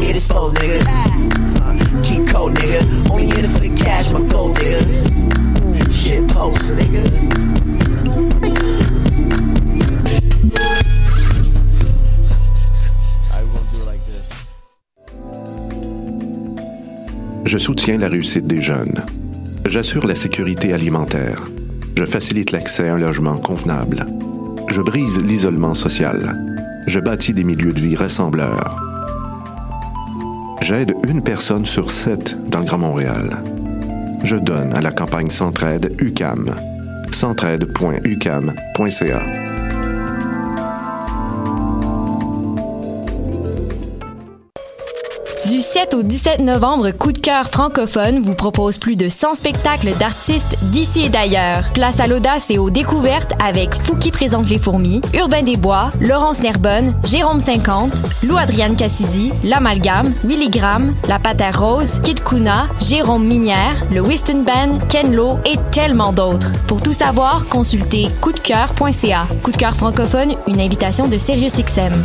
don't get exposed, nigga. Uh, keep cold, nigga. Only here for the cash, my gold, nigga. Shit post, nigga. Je soutiens la réussite des jeunes. J'assure la sécurité alimentaire. Je facilite l'accès à un logement convenable. Je brise l'isolement social. Je bâtis des milieux de vie rassembleurs. J'aide une personne sur sept dans le Grand Montréal. Je donne à la campagne Centraide UCAM. centraide.ucam.ca. 7 au 17 novembre, Coup de cœur francophone vous propose plus de 100 spectacles d'artistes d'ici et d'ailleurs. Place à l'audace et aux découvertes avec Fouki présente les fourmis, Urbain Desbois, Laurence Nerbonne, Jérôme 50, Lou Adriane Cassidy, L'Amalgame, Willy Graham, La Patère Rose, Kid Kuna, Jérôme Minière, le Whiston Band, Ken Lo et tellement d'autres. Pour tout savoir, consultez coupdecoeur.ca. Coup de cœur francophone, une invitation de SiriusXM.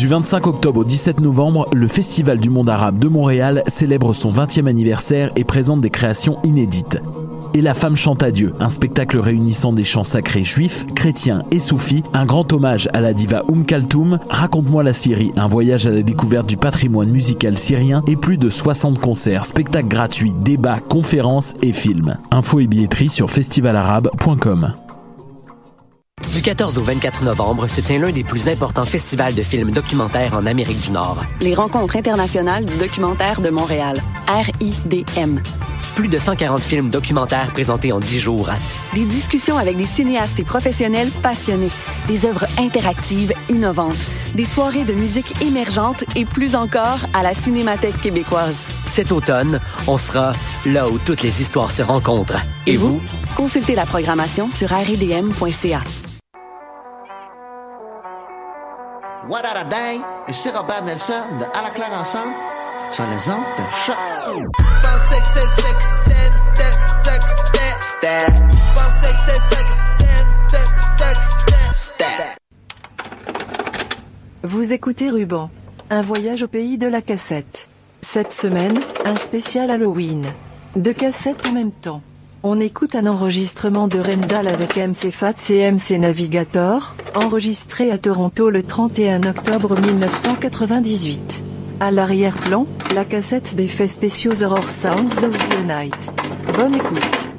Du 25 octobre au 17 novembre, le Festival du monde arabe de Montréal célèbre son 20e anniversaire et présente des créations inédites. Et la femme chante à Dieu, un spectacle réunissant des chants sacrés juifs, chrétiens et soufis, un grand hommage à la diva Oum Kaltoum, Raconte-moi la Syrie, un voyage à la découverte du patrimoine musical syrien et plus de 60 concerts, spectacles gratuits, débats, conférences et films. Info et billetterie sur festivalarabe.com. Du 14 au 24 novembre se tient l'un des plus importants festivals de films documentaires en Amérique du Nord. Les rencontres internationales du documentaire de Montréal, RIDM. Plus de 140 films documentaires présentés en 10 jours. Des discussions avec des cinéastes et professionnels passionnés, des œuvres interactives innovantes, des soirées de musique émergente et plus encore à la Cinémathèque québécoise. Cet automne, on sera là où toutes les histoires se rencontrent. Et, vous? Consultez la programmation sur rdm.ca. What Nelson de ensemble sur les. Vous écoutez Ruban, un voyage au pays de la cassette. Cette semaine, un spécial Halloween. Deux cassettes en même temps. On écoute un enregistrement de Rendal avec MC Fats et MC Navigator, enregistré à Toronto le 31 octobre 1998. À l'arrière-plan, la cassette d'effets spéciaux Horror Sounds of the Night. Bonne écoute.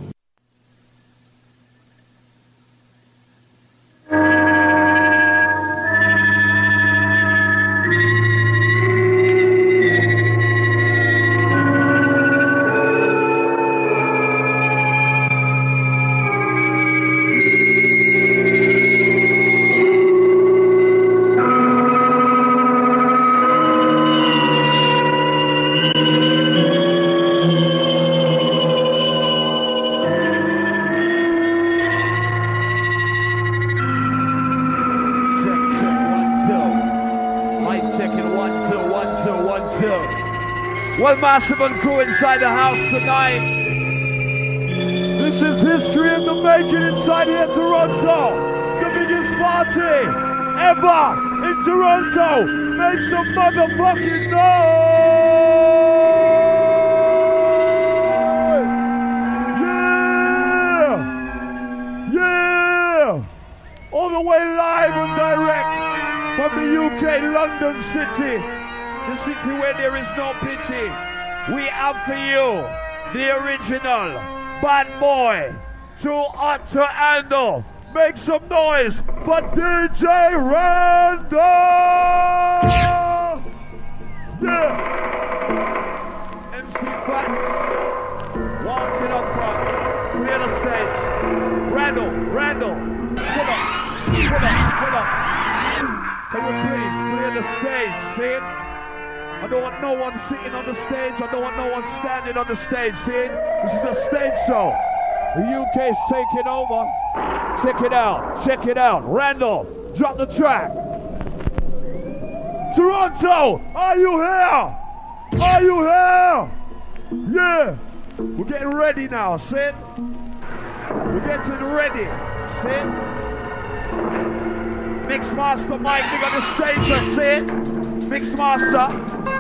And crew inside the house tonight. This is history in the making inside here, Toronto. The biggest party ever in Toronto. Make some motherfucking noise! Yeah! Yeah! All the way live and direct from the UK, London City the city where there is no pity. We have for you the original bad boy, too hot to handle. Make some noise for DJ Randall! Yeah! MC Fats, wanted up front, clear the stage. Randall, Randall, pull up, pull up, pull up. Can you please clear the stage, see it? I don't want no one sitting on the stage. I don't want no one standing on the stage. See? This is a stage show. The UK's taking over. Check it out. Check it out. Randall, drop the track. Toronto, are you here? Are you here? Yeah. We're getting ready now. See? We're getting ready. See? Mixmaster Mike, big on the stage, I it. Mixmaster.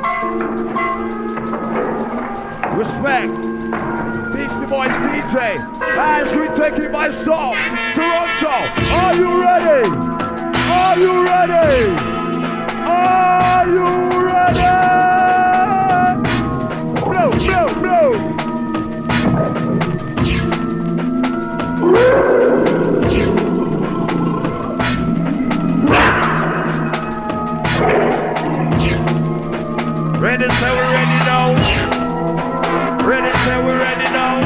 Respect. Beastie Boys DJ. As we take it by storm. Toronto, are you ready? Are you ready? Are you ready? Blow, blow, blow. Ready, say we're ready now. Ready, say we're ready now.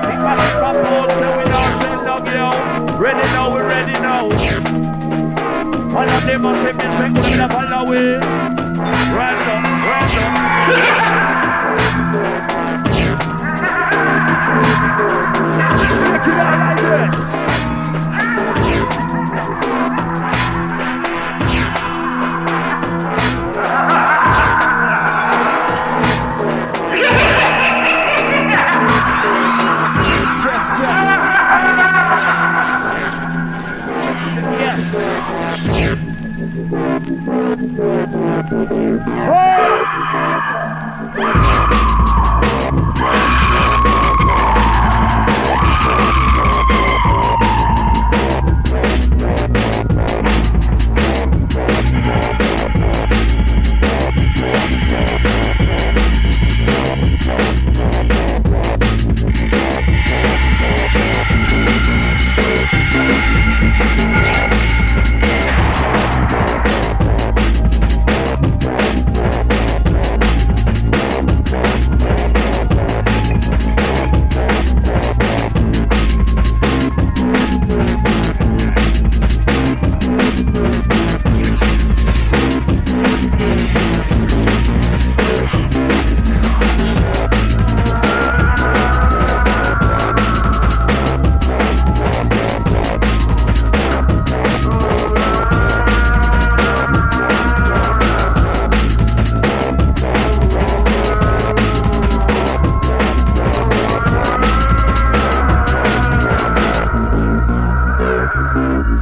Think back and pop say we now send love you. Ready now, we're ready now. All of them been saying, we're gonna follow it. Random, random. Check it out like this. Oh!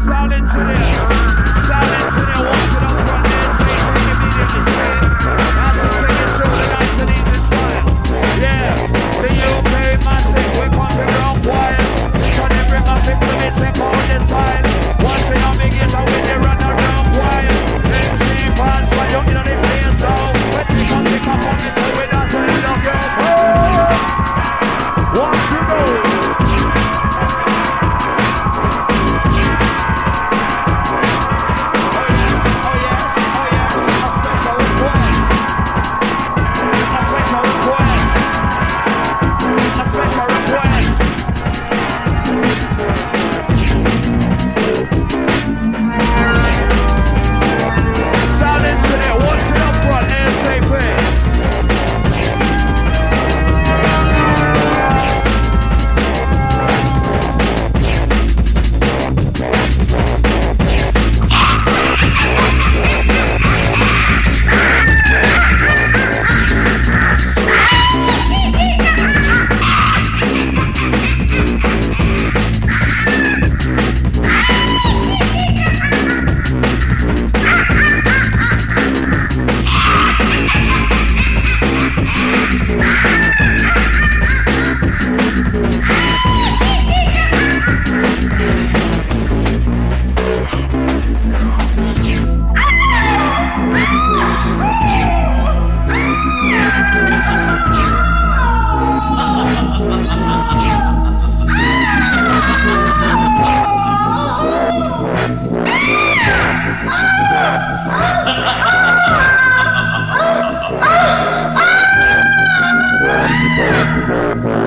Sound engineer.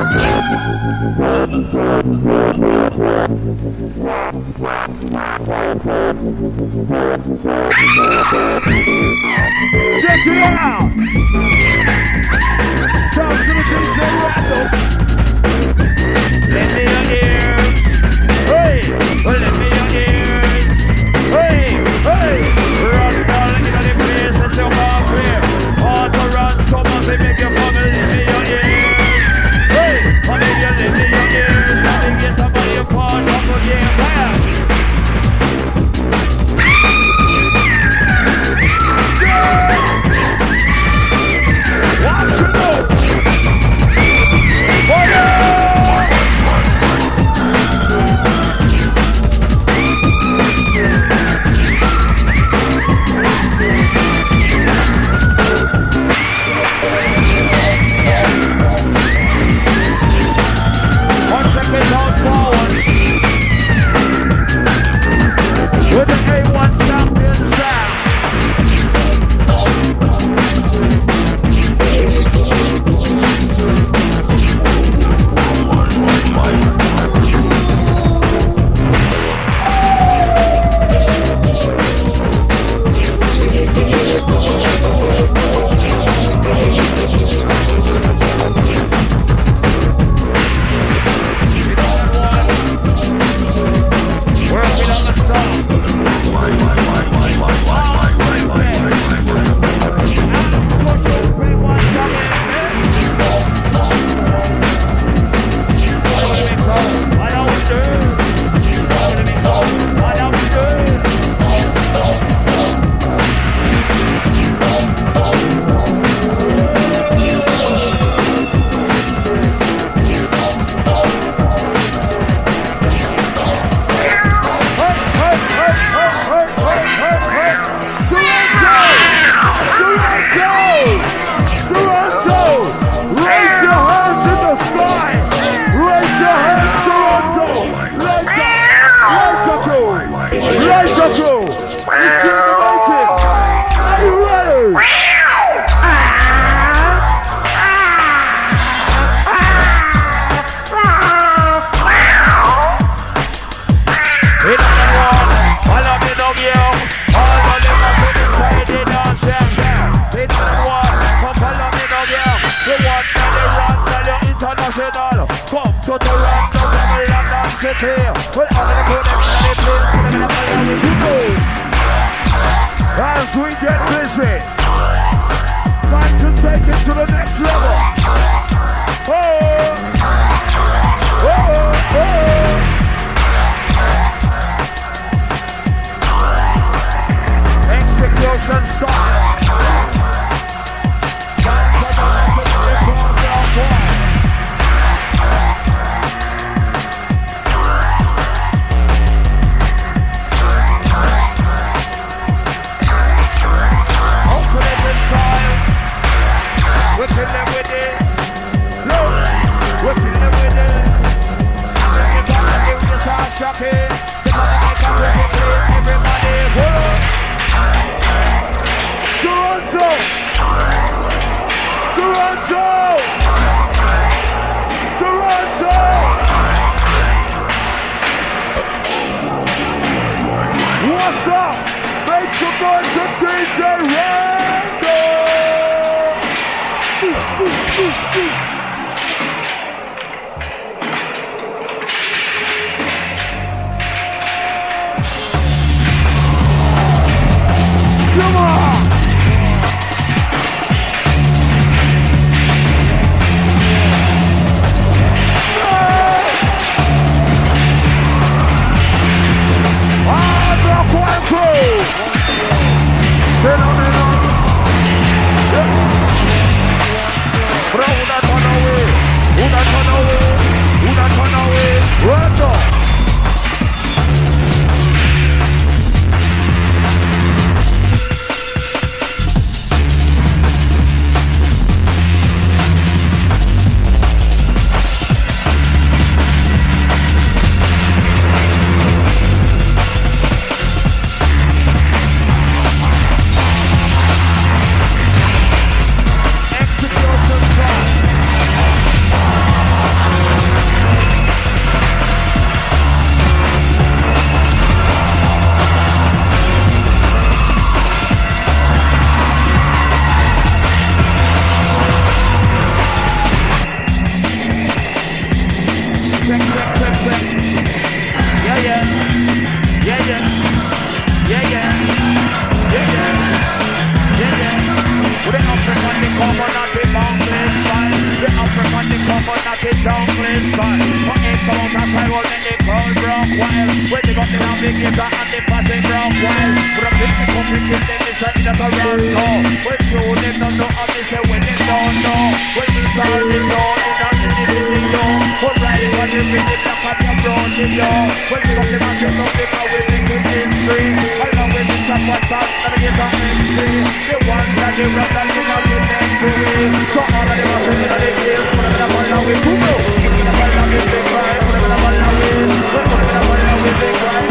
Check it out! Sounds of the DJ Randall. Let me your ears. Hey, let me What's up? Make some noise for DJ Randall! Navigator and the party rock wild. With a big company, then they say in. When they don't we make it history. Them are on in a in a big in a in a big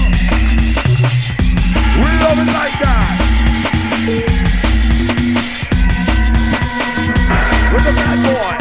like that. With the bad boy.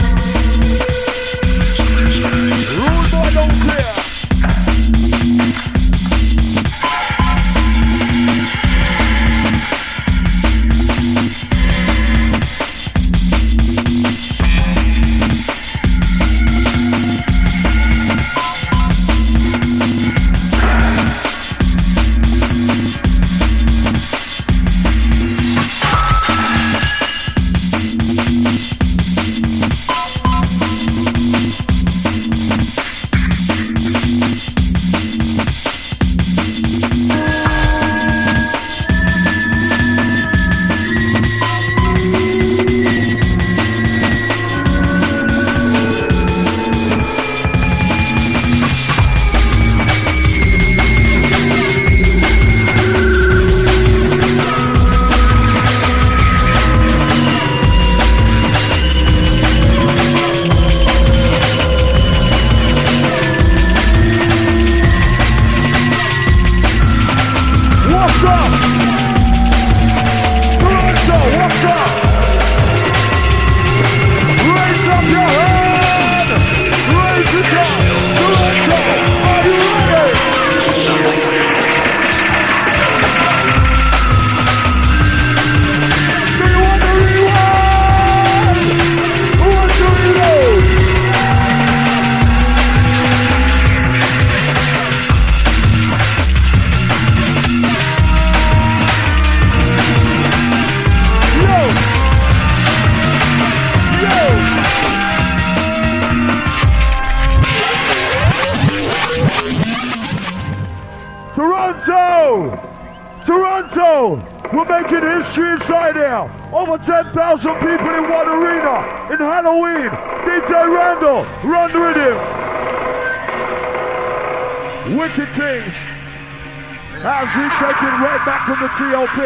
TLP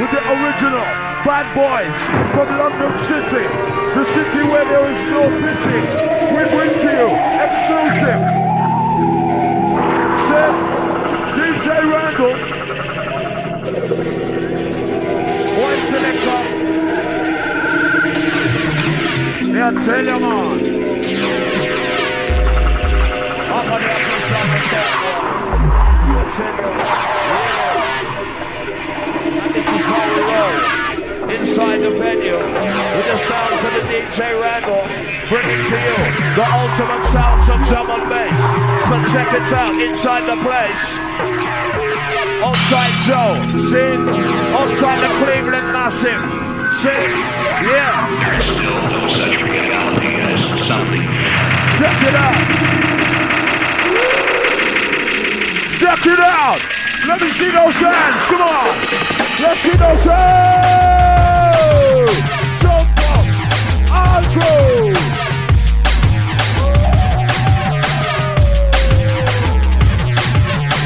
with the original bad boys from London City, the city where there is no pity. We bring to you exclusive. Sir, DJ Randall, One selector. Yeah, tell you man. Up on the Inside the venue, with the sounds of the DJ Randall, bringing to you the ultimate sounds of drum and bass. So check it out inside the place. Outside Joe, sing. Outside the Cleveland Massive, sing. Yeah. There's still no such reality as something. Check it out. Check it out. Let me see those hands. Come on. Let's see those hands. Jump up. I'll go.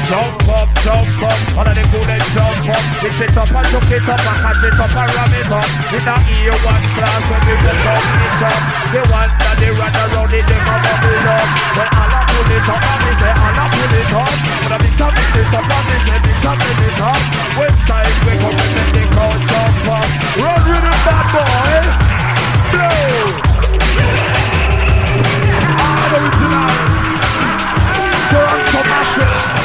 Jump up, jump up, all of the good and jump up. Pick it up and look it up and catch it up and ram it up. In the ear one class when you get up, it up. The one that they run around it, they come up it up. When all I pull it up, and they say all I pull it up. When I be jumping it up, and they say be jumping it up. When time we come and then they crowd jump up. Run with it, bad boy. Blow. Original. Toronto Massive.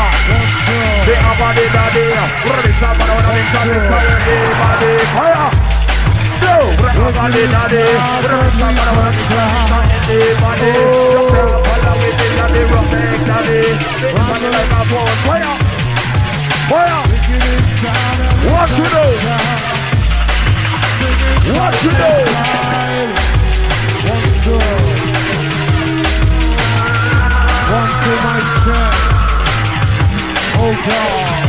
The abadi daddy, release the man on the inside, the body, fire! Go! Abadi daddy, release the man on the inside, the body, follow with it, daddy, rock neck, daddy, body like a phone, fire! Fire! What you do? What you do? Oh God.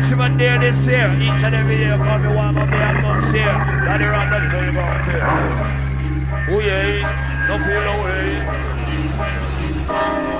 judgment day this year. Each and every year, God, we warm up the atmosphere. That they run that going on. Oh, yeah, no feel away.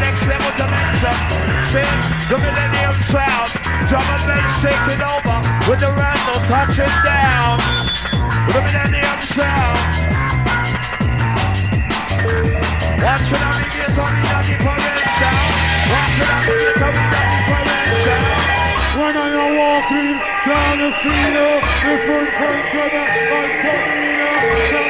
next level dimension. See the millennium sound. Drum and bass taking over with the random touching down. With the millennium sound. Watching our media coming down the parade sound. Watching our media coming down the parade sound. When I am walking down the street, different friends are that my coming up.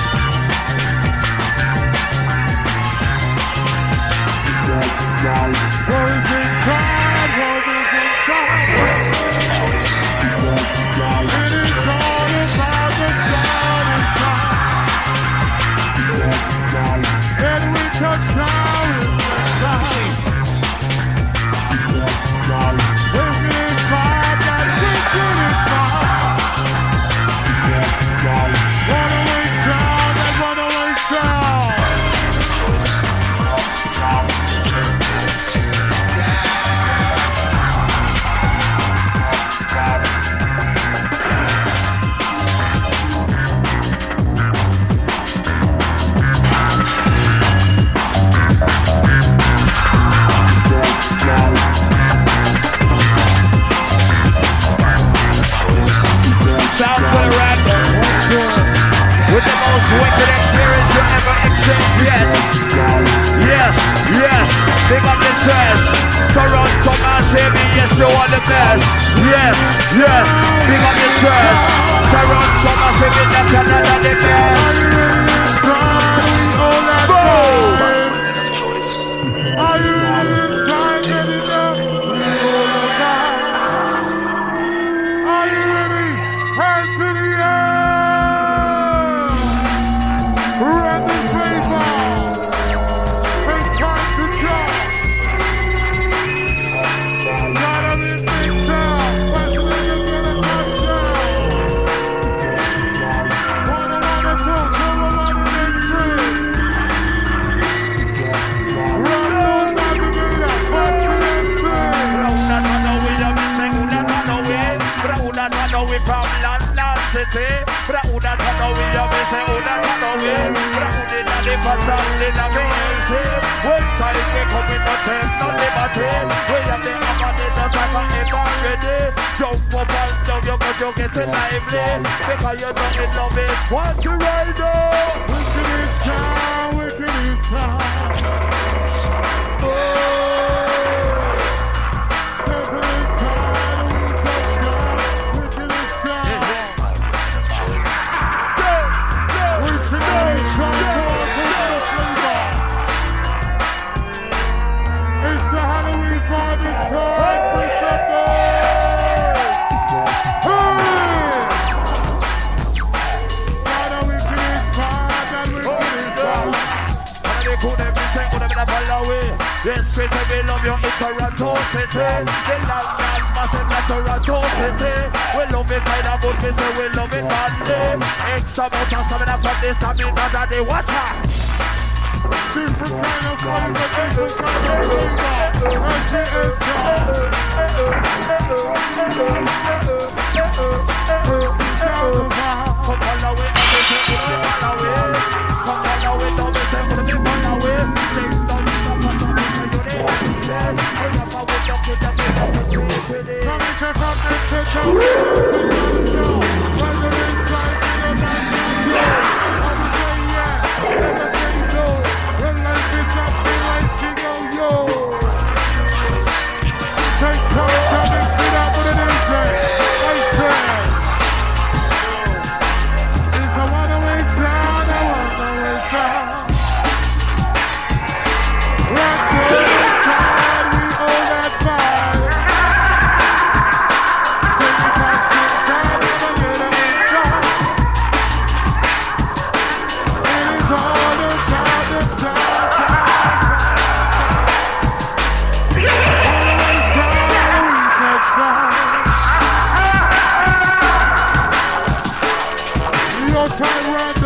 Words inside, words inside. Your time,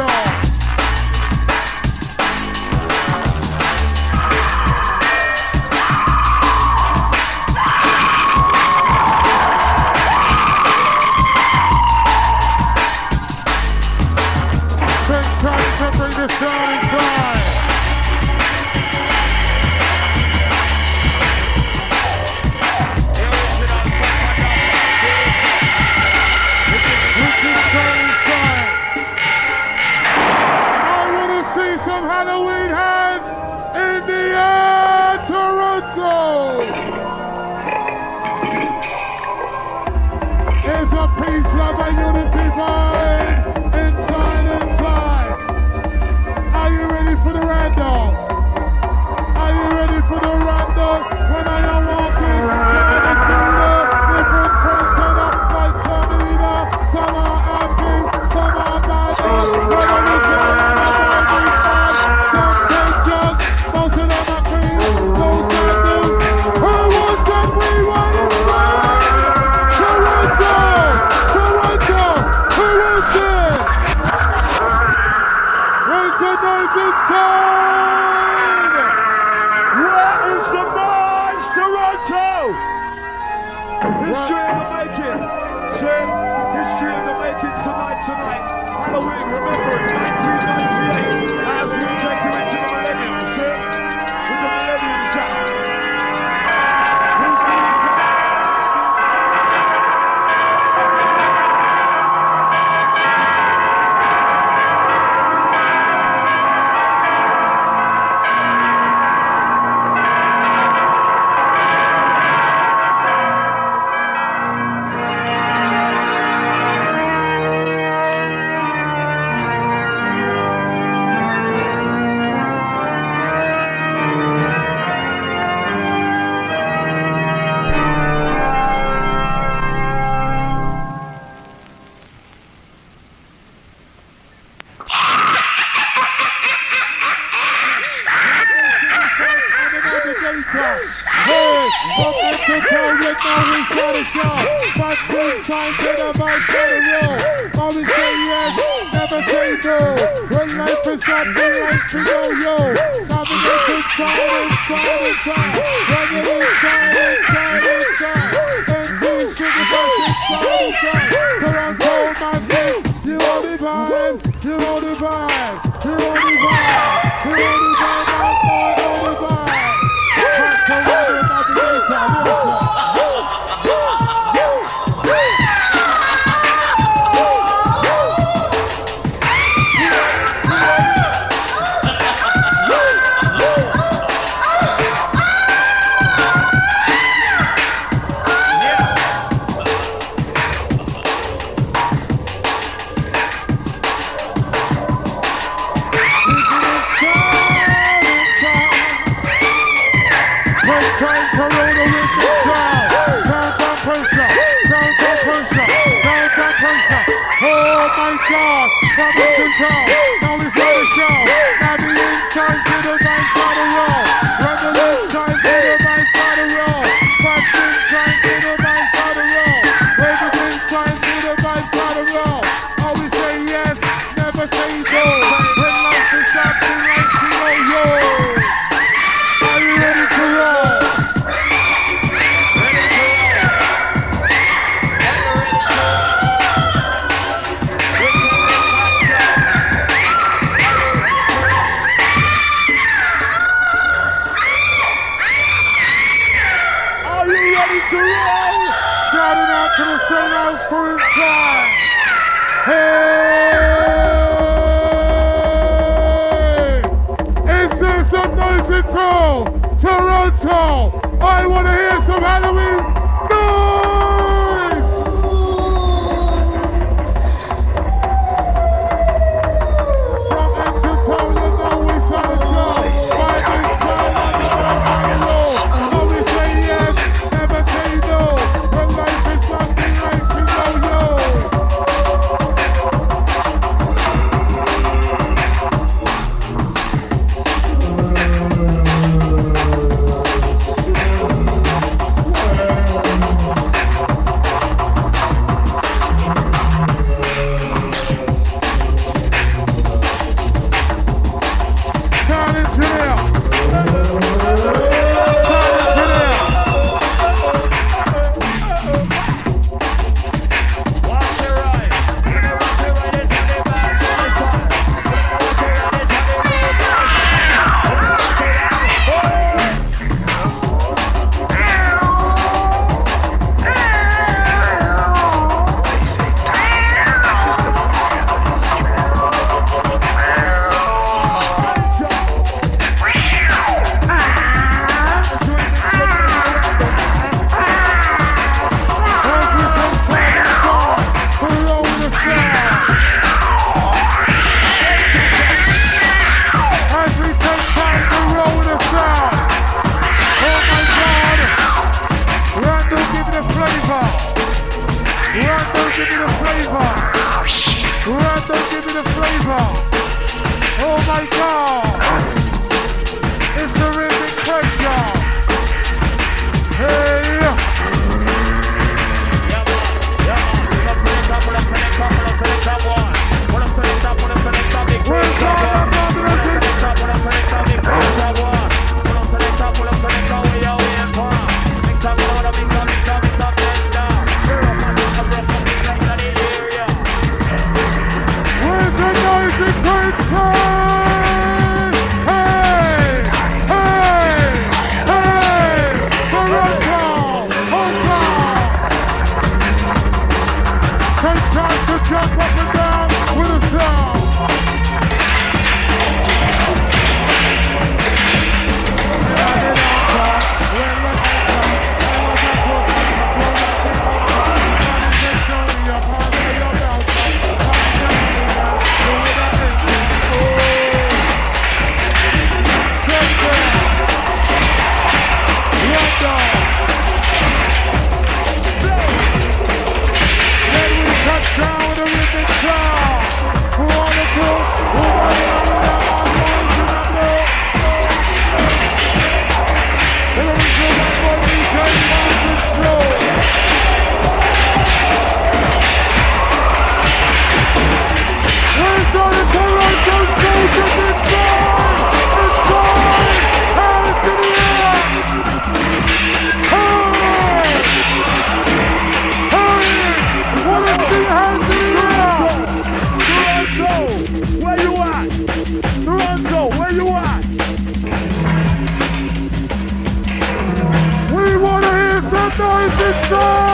noise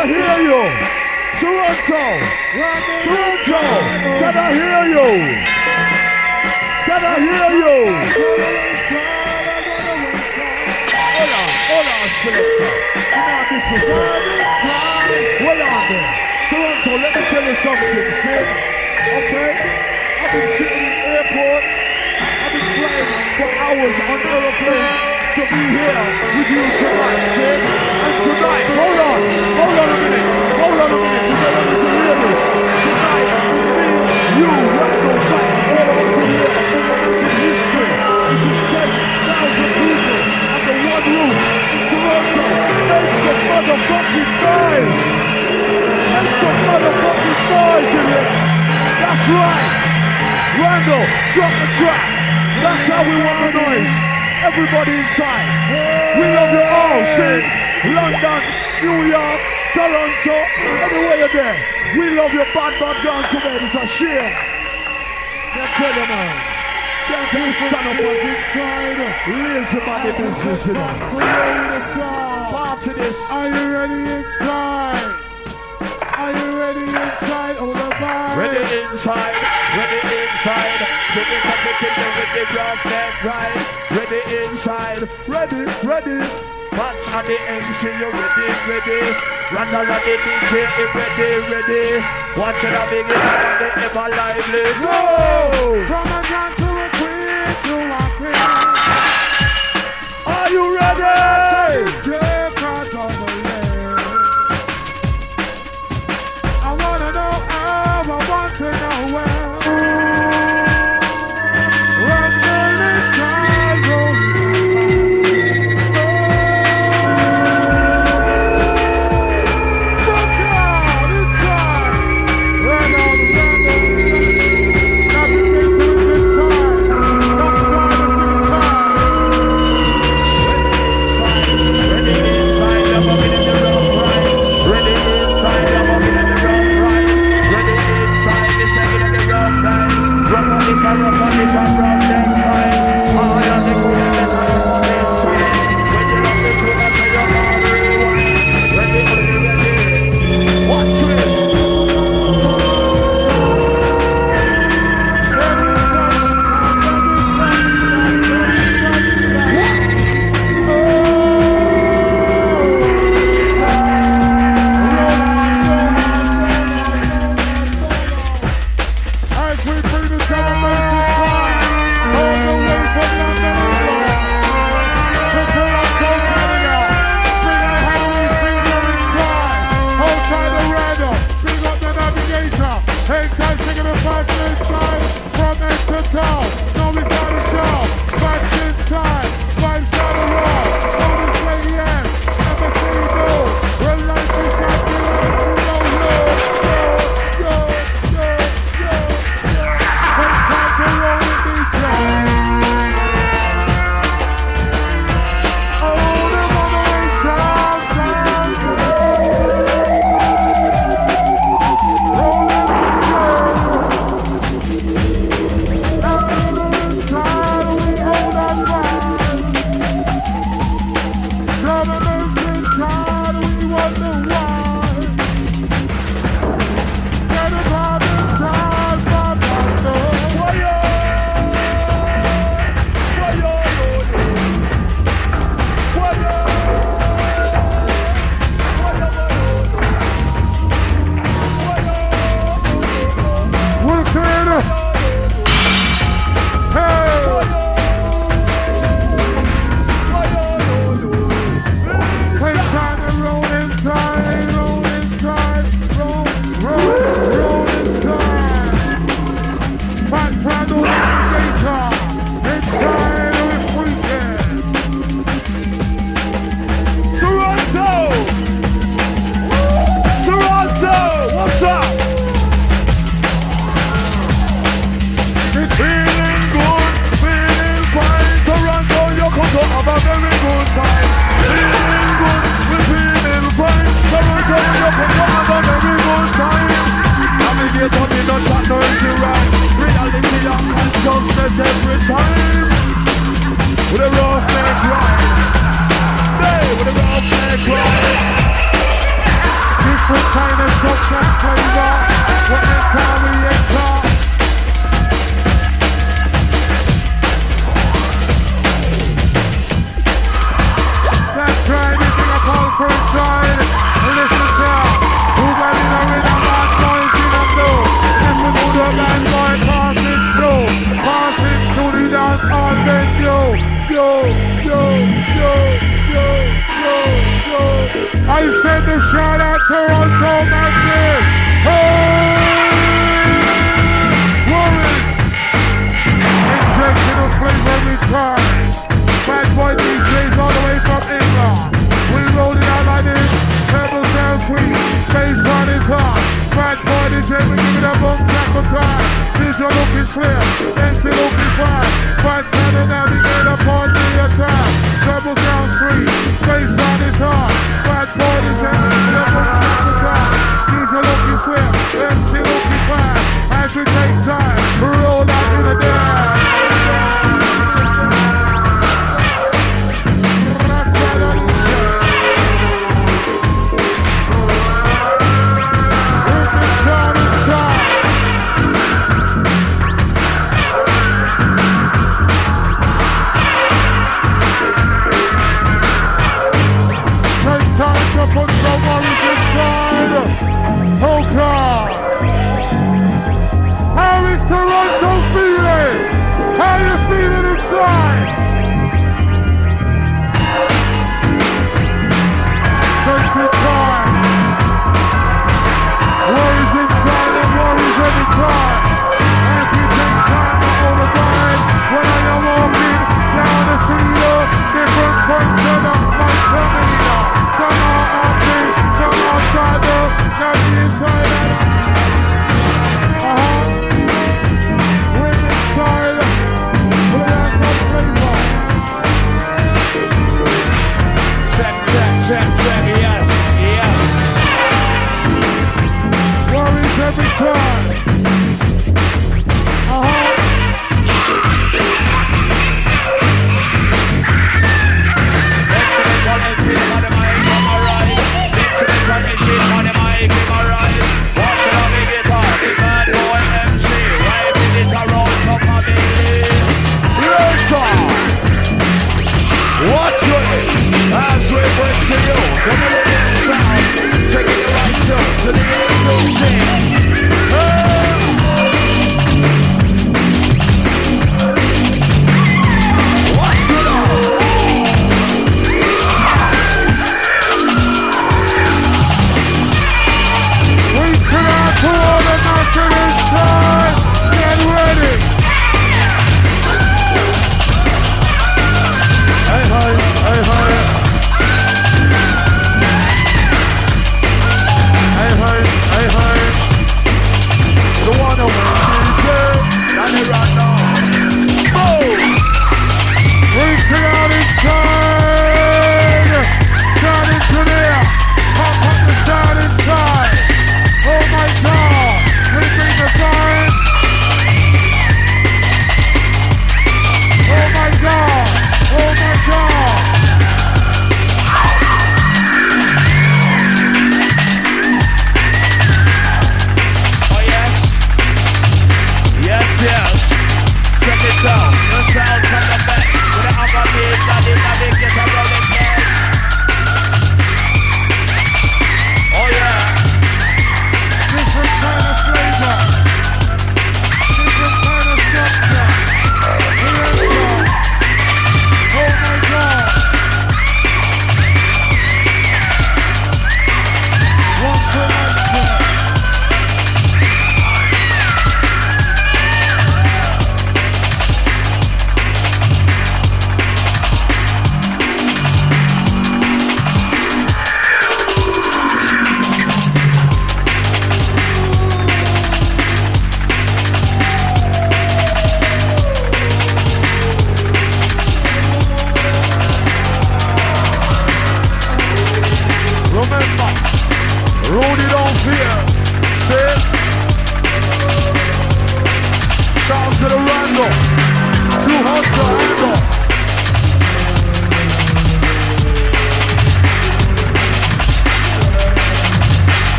I hear you? Toronto! Toronto! Can I hear you? Can I hear you? Hold on, hold on, selector. You on there. Toronto, let me tell you something, see? Okay? I've been sitting in airports. I've been flying for hours on aeroplanes to be here with you tonight, see? And tonight, hold on, hold on a minute, hold on a minute, because I want you to hear this. Tonight, me, you, Randall Fats, all of us are here in history. This is 10,000 people under one roof in Toronto. Make some motherfucking noise! Make some motherfucking noise in here! That's right! Randall, drop the track! That's how we want the noise! Everybody inside! We love you all! Sing! London, New York, Toronto, everywhere you're there! We love your bad bad guns today, it's a shame! Can't tell you man! Can't keep stand up on this side! Lazy body business, you know! Party this! Are you ready inside? Are you ready inside? All the vibe. Ready inside, ready inside, ready for the killer with the rough and ride. Ready inside, ready, ready. Pants on the MC, you ready, ready. Randall on the DJ, you ready, ready. Watch it, a big it, and the ever lively. Go! From a man to a queen to a queen. Are you ready?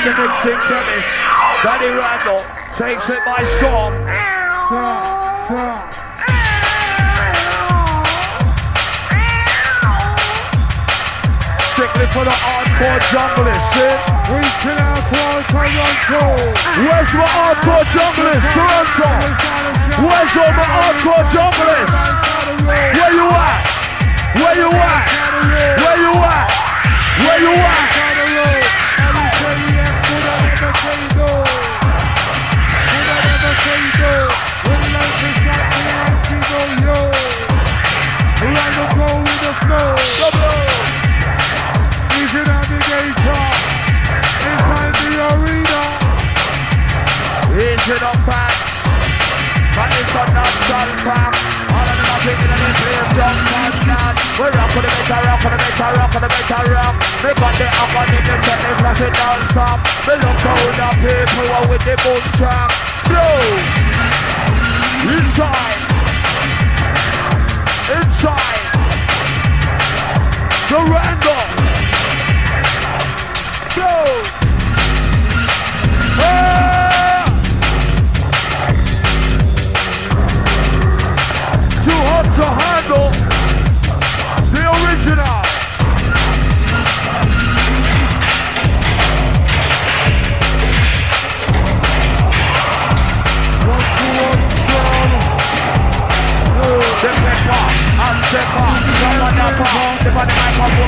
With the chemist, Danny Randall takes it by storm. Strictly for the hardcore junglers? We can hardcore Toronto. Where's my hardcore junglers, Toronto? Where's all my hardcore junglers? Where you at? Where you at? Where you at? Where you at? Into the facts, and it's a natural fact. All of them are thinking of this place, jump and stand. We rock with the better rock, with the better rock, with the better rock. Me got the agony, me take the flash it down stop. Me look how the people are with the boom track. Blow! Inside! Inside! Durando!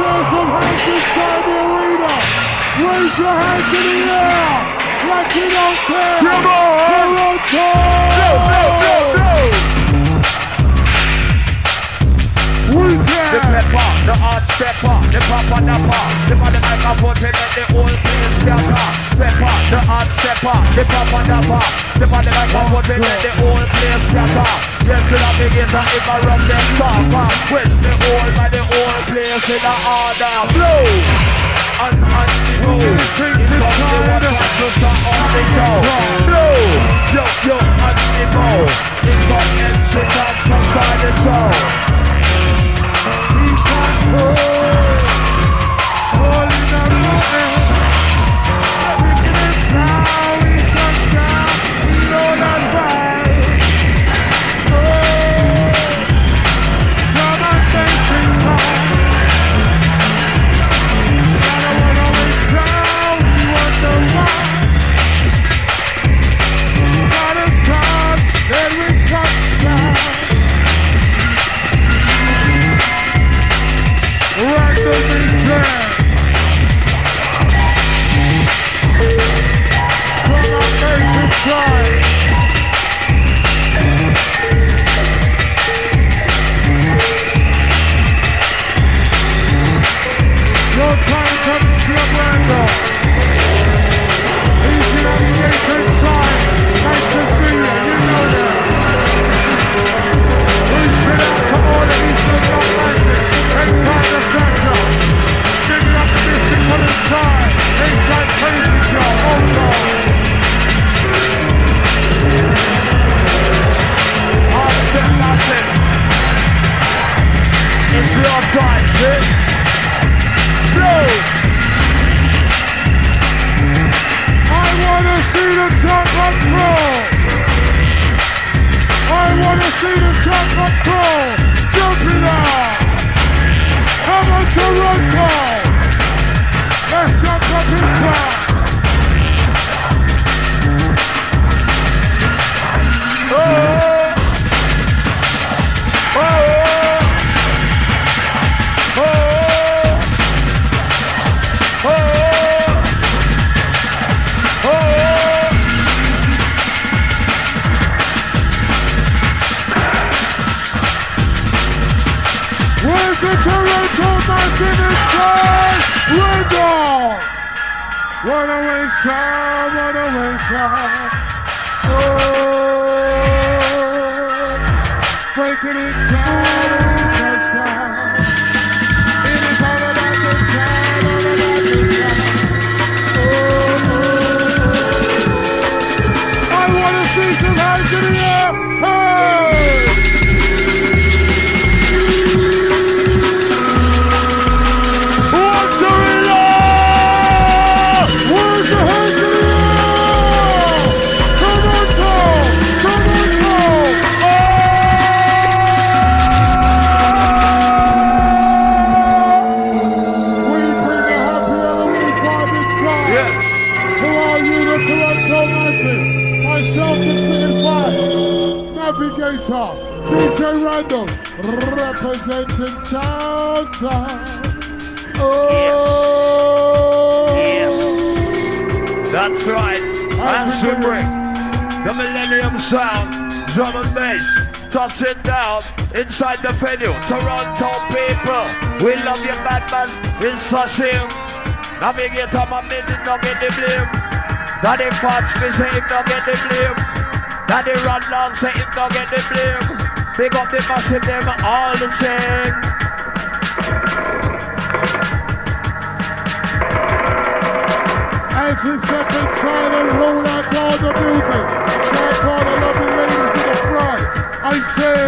Some hands inside the arena? Raise your hands in the air like you don't care. Come on. Toronto. Go, go, go, go! We The can. pepper, the hot stepper, the papa napper, the man the microphone to let the whole place scatter. Pepper, the hot stepper, the papa napper, the man the microphone to let the whole place scatter. Yes, we have begin to interrupt them talker. With the whole by the whole place in the order. Blow! And, and. In come the water to start on the show. Blow! Yo, yo, and the go. In come MC Dance from side the show. See Southside. Oh, Yes. That's right. Handsome Brick. The Millennium Sound. Drum and bass. Toss it down inside the venue. Toronto people. We love you, Batman. It's Sasim. Navigator, my minute, don't get the blame. Daddy Fox, we say him get the blame. Daddy Run Long say him don't get the blame. Big up the massive, them all the same. As we step inside and roll out all the music, shout all the lovely ladies to the front. I say,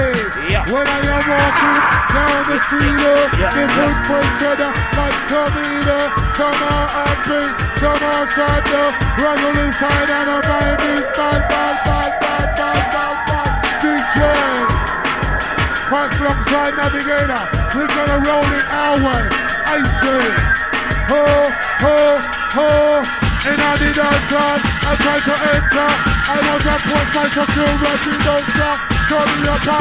when I am walking down the street, uh, different of the like Tamina, come out and bring, come outside the rattle inside and a baby, bad, bad, bad, bad, bad, bad, bad, DJ. Pass alongside Navigator, we're gonna roll it our way. I say, ho, ho, ho. And I did not start, I tried to enter. I was point by some rushing, don't stop. Show me power.